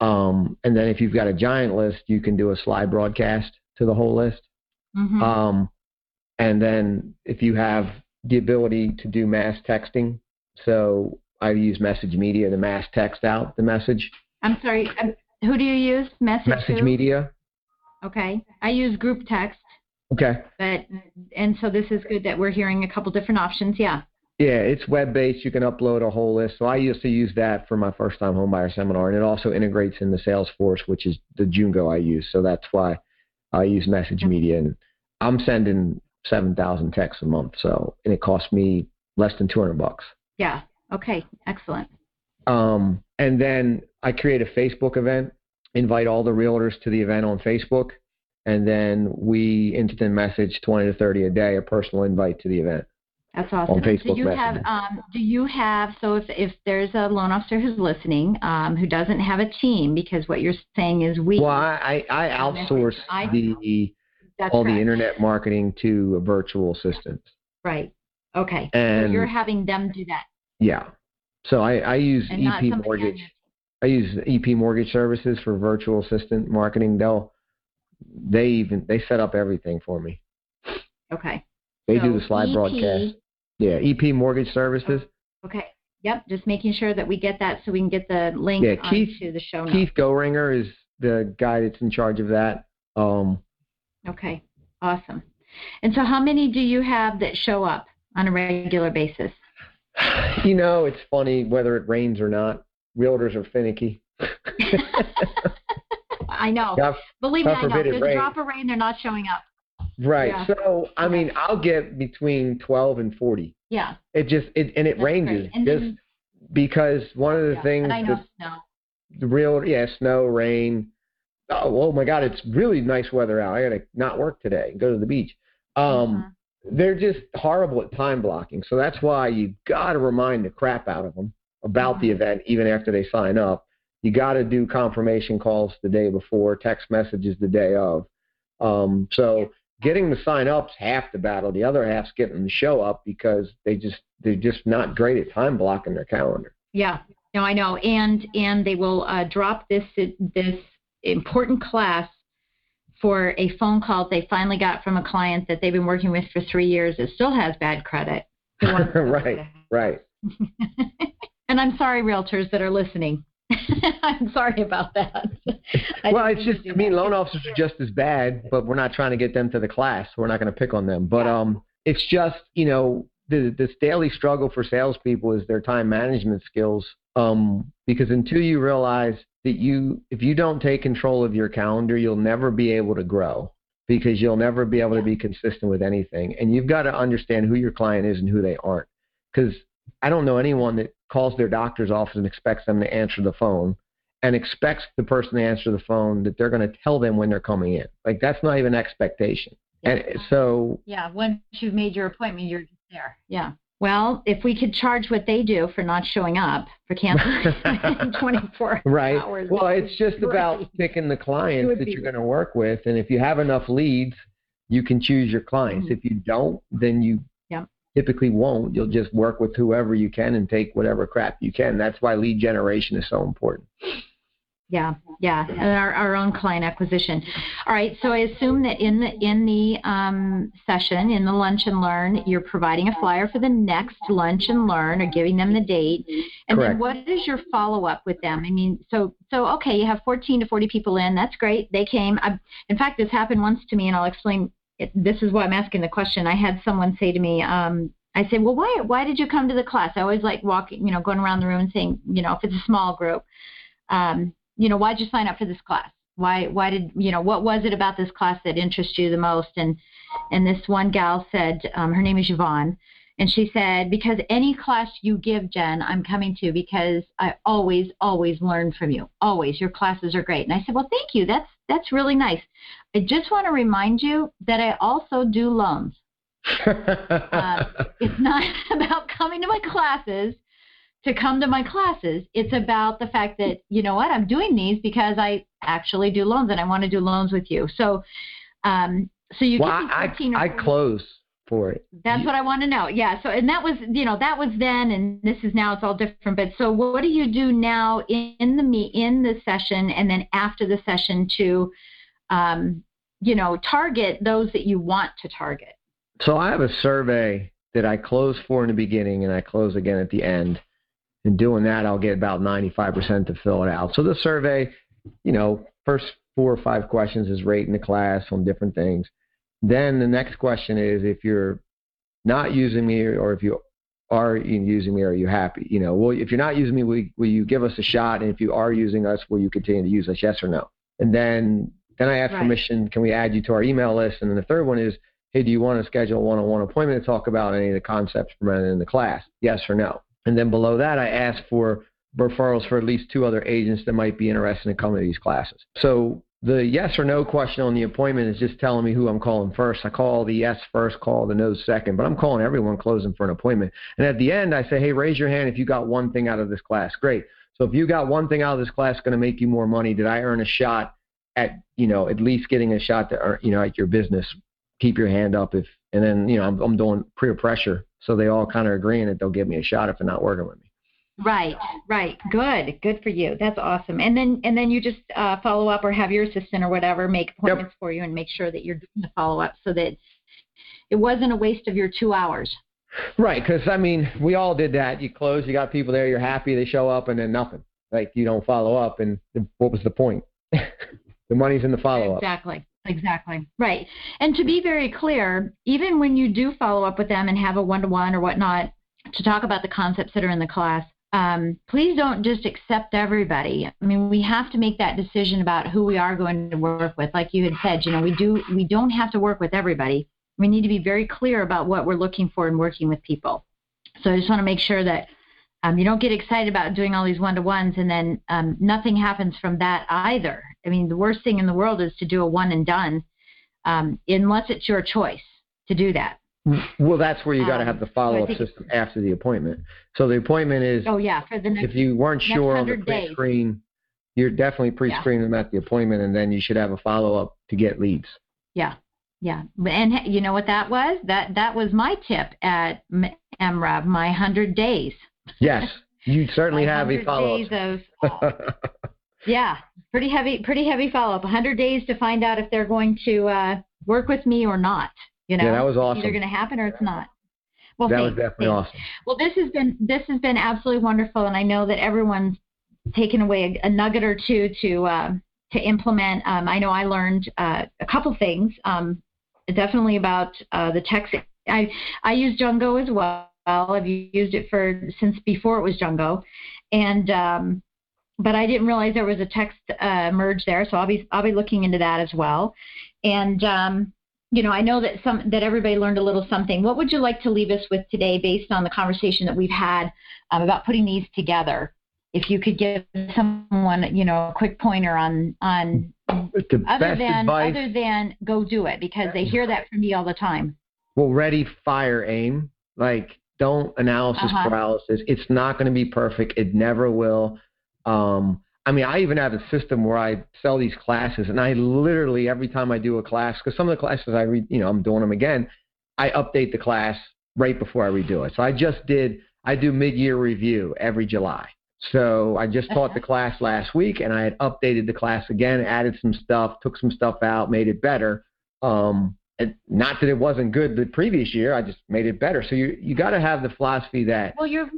Um, and then if you've got a giant list, you can do a slide broadcast to the whole list. Mm-hmm. Um, and then if you have the ability to do mass texting, so I use Message Media to mass text out the message. I'm sorry, um, who do you use? Message. Message who? Media. Okay, I use group text. Okay. But and so this is good that we're hearing a couple different options. Yeah. Yeah, it's web based. You can upload a whole list. So I used to use that for my first time homebuyer seminar, and it also integrates in the Salesforce, which is the Jungo I use. So that's why I use Message Media, and I'm sending seven thousand texts a month. So and it costs me less than two hundred bucks. Yeah. Okay. Excellent. Um, and then I create a Facebook event, invite all the realtors to the event on Facebook, and then we instant message twenty to thirty a day, a personal invite to the event. That's awesome. On Facebook do you have um, do you have so if if there's a loan officer who's listening um, who doesn't have a team because what you're saying is we well I I, I outsource I, the all correct. the internet marketing to a virtual assistant. Right. Okay. And so you're having them do that. Yeah. So I I use and EP mortgage. I use EP mortgage services for virtual assistant marketing. They'll they even they set up everything for me. Okay. They so do the slide EP, broadcast. Yeah, EP Mortgage Services. Okay. Yep. Just making sure that we get that so we can get the link yeah, Keith, to the show notes. Keith Goeringer is the guy that's in charge of that. Um, okay. Awesome. And so, how many do you have that show up on a regular basis? You know, it's funny whether it rains or not. Realtors are finicky. (laughs) I know. God, Believe me, I know. There's a drop of rain, they're not showing up. Right. Yeah. So I mean, I'll get between 12 and 40. Yeah. It just it and it That's ranges just then, because one of the yeah, things I know snow. The real yeah snow rain. Oh, oh my God! It's really nice weather out. I gotta not work today. Go to the beach. Um, mm-hmm. They're just horrible at time blocking. So that's why you got to remind the crap out of them about mm-hmm. the event even after they sign up. You got to do confirmation calls the day before, text messages the day of. Um, so getting the sign up's half the battle. The other half's getting the show up because they just they're just not great at time blocking their calendar. Yeah. No, I know, and and they will uh, drop this this important class for a phone call they finally got from a client that they've been working with for three years that still has bad credit. (laughs) right, right. (laughs) and I'm sorry, realtors that are listening. (laughs) I'm sorry about that. well, it's just, I mean, loan officers are just as bad, but we're not trying to get them to the class. We're not going to pick on them. But yeah. um, it's just, you know, the, this daily struggle for salespeople is their time management skills. Um, because until you realize that you, if you don't take control of your calendar, you'll never be able to grow because you'll never be able to be consistent with anything. And you've got to understand who your client is and who they aren't. Because I don't know anyone that calls their doctor's office and expects them to answer the phone and expects the person to answer the phone that they're going to tell them when they're coming in. Like that's not even expectation. Yeah. And so yeah, once you've made your appointment, you're just there. Yeah. Well, if we could charge what they do for not showing up for canceling (laughs) 24 (laughs) right. hours. Well, it's just great. about picking the clients that you're going to work with, and if you have enough leads, you can choose your clients. Mm-hmm. If you don't, then you typically won't. You'll just work with whoever you can and take whatever crap you can. That's why lead generation is so important. Yeah, yeah, and our, our own client acquisition. All right, so I assume that in the in the um, session, in the lunch and learn, you're providing a flyer for the next lunch and learn, or giving them the date. And Correct. then what is your follow up with them? I mean, so so okay, you have 14 to 40 people in. That's great. They came. I, in fact, this happened once to me, and I'll explain it, this is why I'm asking the question. I had someone say to me, um, I said, well, why why did you come to the class? I always like walking, you know, going around the room and saying, you know, if it's a small group, um, you know, why'd you sign up for this class? Why why did you know what was it about this class that interests you the most? And and this one gal said, um, her name is Yvonne, and she said, because any class you give, Jen, I'm coming to because I always always learn from you. Always, your classes are great. And I said, well, thank you. That's that's really nice. I just want to remind you that I also do loans. (laughs) uh, it's not (laughs) about coming to my classes to come to my classes. It's about the fact that, you know what, I'm doing these because I actually do loans and I want to do loans with you. So, um, so you well, I, I close for it. That's what I want to know. Yeah. So, and that was, you know, that was then, and this is now. It's all different. But so, what do you do now in, in the me in the session, and then after the session to um, you know, target those that you want to target? So I have a survey that I close for in the beginning and I close again at the end. And doing that, I'll get about 95% to fill it out. So the survey, you know, first four or five questions is rating the class on different things. Then the next question is if you're not using me or if you are using me, are you happy? You know, well, if you're not using me, will, will you give us a shot? And if you are using us, will you continue to use us? Yes or no? And then then I ask right. permission, can we add you to our email list? And then the third one is, hey, do you want to schedule a one-on-one appointment to talk about any of the concepts presented in the class? Yes or no? And then below that, I ask for referrals for at least two other agents that might be interested in coming to these classes. So the yes or no question on the appointment is just telling me who I'm calling first. I call the yes first, call the no second, but I'm calling everyone closing for an appointment. And at the end, I say, hey, raise your hand if you got one thing out of this class. Great. So if you got one thing out of this class going to make you more money, did I earn a shot at you know at least getting a shot to earn, you know at your business keep your hand up if and then you know I'm, I'm doing peer pressure so they all kind of agreeing that they'll give me a shot if they're not working with me. Right right. Good good for you. That's awesome. And then and then you just uh, follow up or have your assistant or whatever make appointments yep. for you and make sure that you're doing the follow up so that it wasn't a waste of your two hours. Right because i mean we all did that. You close you got people there you're happy they show up and then nothing. Like you don't follow up and what was the point? (laughs) The money's in the follow up. Exactly. Exactly. Right. And to be very clear, even when you do follow up with them and have a one to one or whatnot to talk about the concepts that are in the class, um, please don't just accept everybody. I mean, we have to make that decision about who we are going to work with. Like you had said, you know, we do we don't have to work with everybody. We need to be very clear about what we're looking for in working with people. So I just want to make sure that um, you don't get excited about doing all these one to ones and then um, nothing happens from that either. I mean, the worst thing in the world is to do a one and done, um, unless it's your choice to do that. Well, that's where you got to have the um, follow up so system after the appointment. So the appointment is. Oh yeah, for the next. If you weren't sure on the pre-screen, you're definitely pre-screening yeah. them at the appointment, and then you should have a follow up to get leads. Yeah, yeah, and you know what that was? That that was my tip at MREV, my hundred days. Yes. You certainly have a follow up. Uh, yeah, pretty heavy, pretty heavy follow up. 100 days to find out if they're going to uh, work with me or not. You know, yeah, that was awesome. It's either going to happen or it's not. Well, that thanks, was definitely thanks. awesome. Well, this has been this has been absolutely wonderful, and I know that everyone's taken away a, a nugget or two to uh, to implement. Um, I know I learned uh, a couple things. Um, definitely about uh, the text. I I use Jungo as well. I've used it for since before it was Jungo, and um, but I didn't realize there was a text uh, merge there, so I'll be I'll be looking into that as well. And um, you know, I know that some that everybody learned a little something. What would you like to leave us with today, based on the conversation that we've had um, about putting these together? If you could give someone, you know, a quick pointer on on the other than advice, other than go do it, because they hear that from me all the time. Well, ready, fire, aim. Like don't analysis Uh-huh. paralysis. It's not going to be perfect. It never will. Um, I mean, I even have a system where I sell these classes, and I literally every time I do a class, because some of the classes I read, you know, I'm doing them again. I update the class right before I redo it. So I just did. I do mid-year review every July. So I just taught the class last week, and I had updated the class again, added some stuff, took some stuff out, made it better. Um, and not that it wasn't good the previous year, I just made it better. So you you got to have the philosophy that Well, you're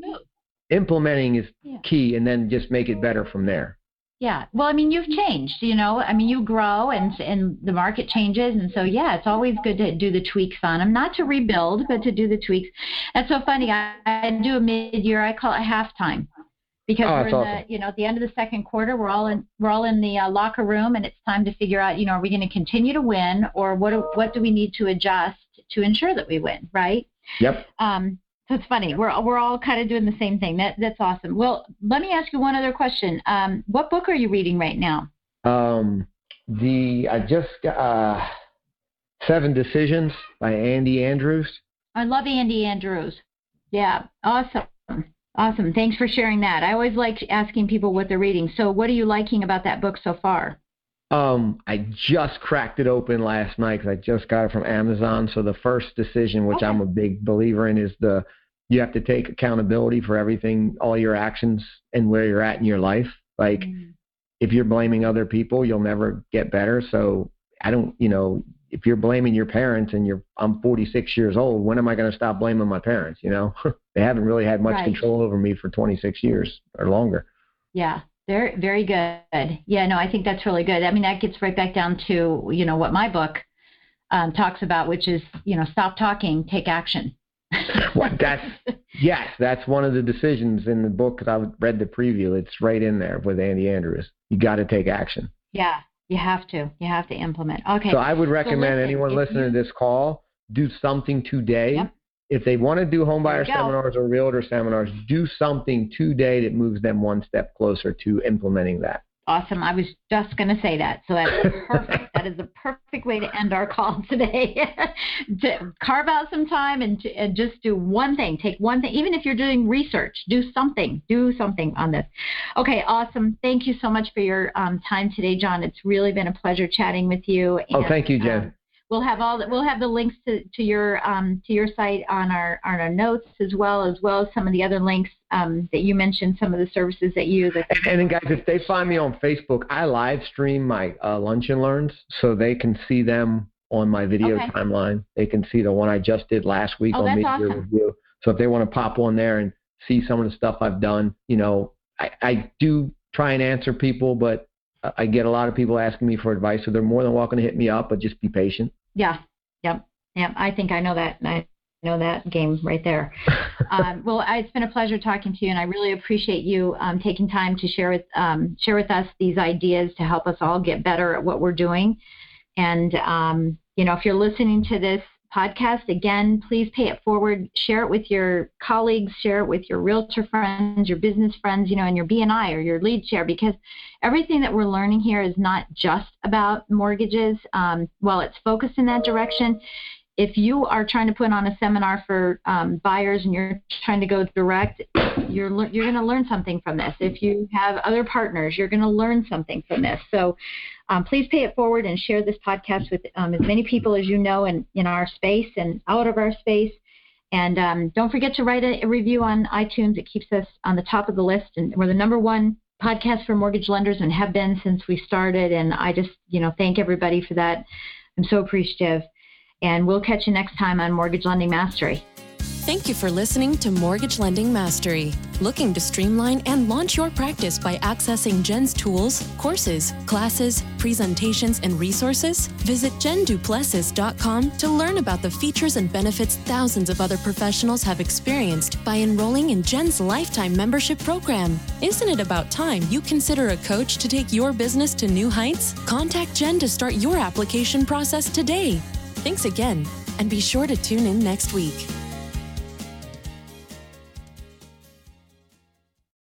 implementing is Yeah. key, and then just make it better from there. Yeah. Well, I mean, you've changed, you know. I mean, you grow and and the market changes, and so yeah, it's always good to do the tweaks on them, not to rebuild, but to do the tweaks. That's so funny. I, I do a mid-year. I call it halftime because Oh, we're in awesome. the you know at the end of the second quarter, we're all in we're all in the uh, locker room, and it's time to figure out, you know, are we going to continue to win, or what do, what do we need to adjust to ensure that we win, right? Yep. Um, it's funny. We're we're all kind of doing the same thing. That that's awesome. Well, let me ask you one other question. Um, what book are you reading right now? Um, the I just got, uh, Seven Decisions by Andy Andrews. I love Andy Andrews. Yeah, awesome. Awesome. Thanks for sharing that. I always like asking people what they're reading. So, what are you liking about that book so far? Um, I just cracked it open last night because I just got it from Amazon. So the first decision, which Okay. I'm a big believer in, is the you have to take accountability for everything, all your actions, and where you're at in your life. Like if you're blaming other people, you'll never get better. So I don't, you know, if you're blaming your parents and you're, I'm 46 years old, when am I going to stop blaming my parents? You know, (laughs) they haven't really had much Right. control over me for 26 years or longer. Yeah, very very good. Yeah, no, I think that's really good. I mean, that gets right back down to you know what my book um, talks about, which is you know stop talking, take action. (laughs) What that's yes, that's one of the decisions in the book. Cause I read the preview. It's right in there with Andy Andrews. You got to take action. yeah, you have to. You have to implement. Okay. So I would recommend listen, anyone listening you- to this call do something today. Yep. If they want to do home buyer seminars or realtor seminars, do something today that moves them one step closer to implementing that. Awesome. I was just going to say that. So that's perfect. that is the perfect way to end our call today. (laughs) to carve out some time and, to, and just do one thing. Take one thing. Even if you're doing research, do something. Do something on this. Okay, awesome. Thank you so much for your um, time today, John. It's really been a pleasure chatting with you. Oh, thank you, Jen. um, We'll have all the, we'll have the links to, to your um, to your site on our on our notes as well as well as some of the other links um, that you mentioned some of the services that you that And, and then, guys, if they find me on Facebook, I live stream my uh, lunch and learns so they can see them on my video Okay. timeline. They can see the one I just did last week Oh, on that's awesome. Review. So if they want to pop on there and see some of the stuff I've done, you know, I, I do try and answer people, but I- I get a lot of people asking me for advice, so they're more than welcome to hit me up, but just be patient. Yeah, yep, yep. I think I know that. I know that game right there. (laughs) um, well, it's been a pleasure talking to you, and I really appreciate you um, taking time to share with um, share with us these ideas to help us all get better at what we're doing. And um, you know, if you're listening to this podcast again, please pay it forward. Share it with your colleagues. Share it with your realtor friends, your business friends. You know, and your BNI or your lead share because everything that we're learning here is not just about mortgages. Um, while it's focused in that direction, if you are trying to put on a seminar for um, buyers and you're trying to go direct, you're lear- you're going to learn something from this. If you have other partners, you're going to learn something from this. So um, please pay it forward and share this podcast with um, as many people as you know in, in our space and out of our space. And um, don't forget to write a, a, review on iTunes. It keeps us on the top of the list. And we're the number one podcast for mortgage lenders and have been since we started. And I just, you know, thank everybody for that. I'm so appreciative. And we'll catch you next time on Mortgage Lending Mastery. Thank you for listening to Mortgage Lending Mastery. Looking to streamline and launch your practice by accessing Jen's tools, courses, classes, presentations, and resources? Visit jenduplessis.com to learn about the features and benefits thousands of other professionals have experienced by enrolling in Jen's lifetime membership program. Isn't it about time you consider a coach to take your business to new heights? Contact Jen to start your application process today. Thanks again, and be sure to tune in next week.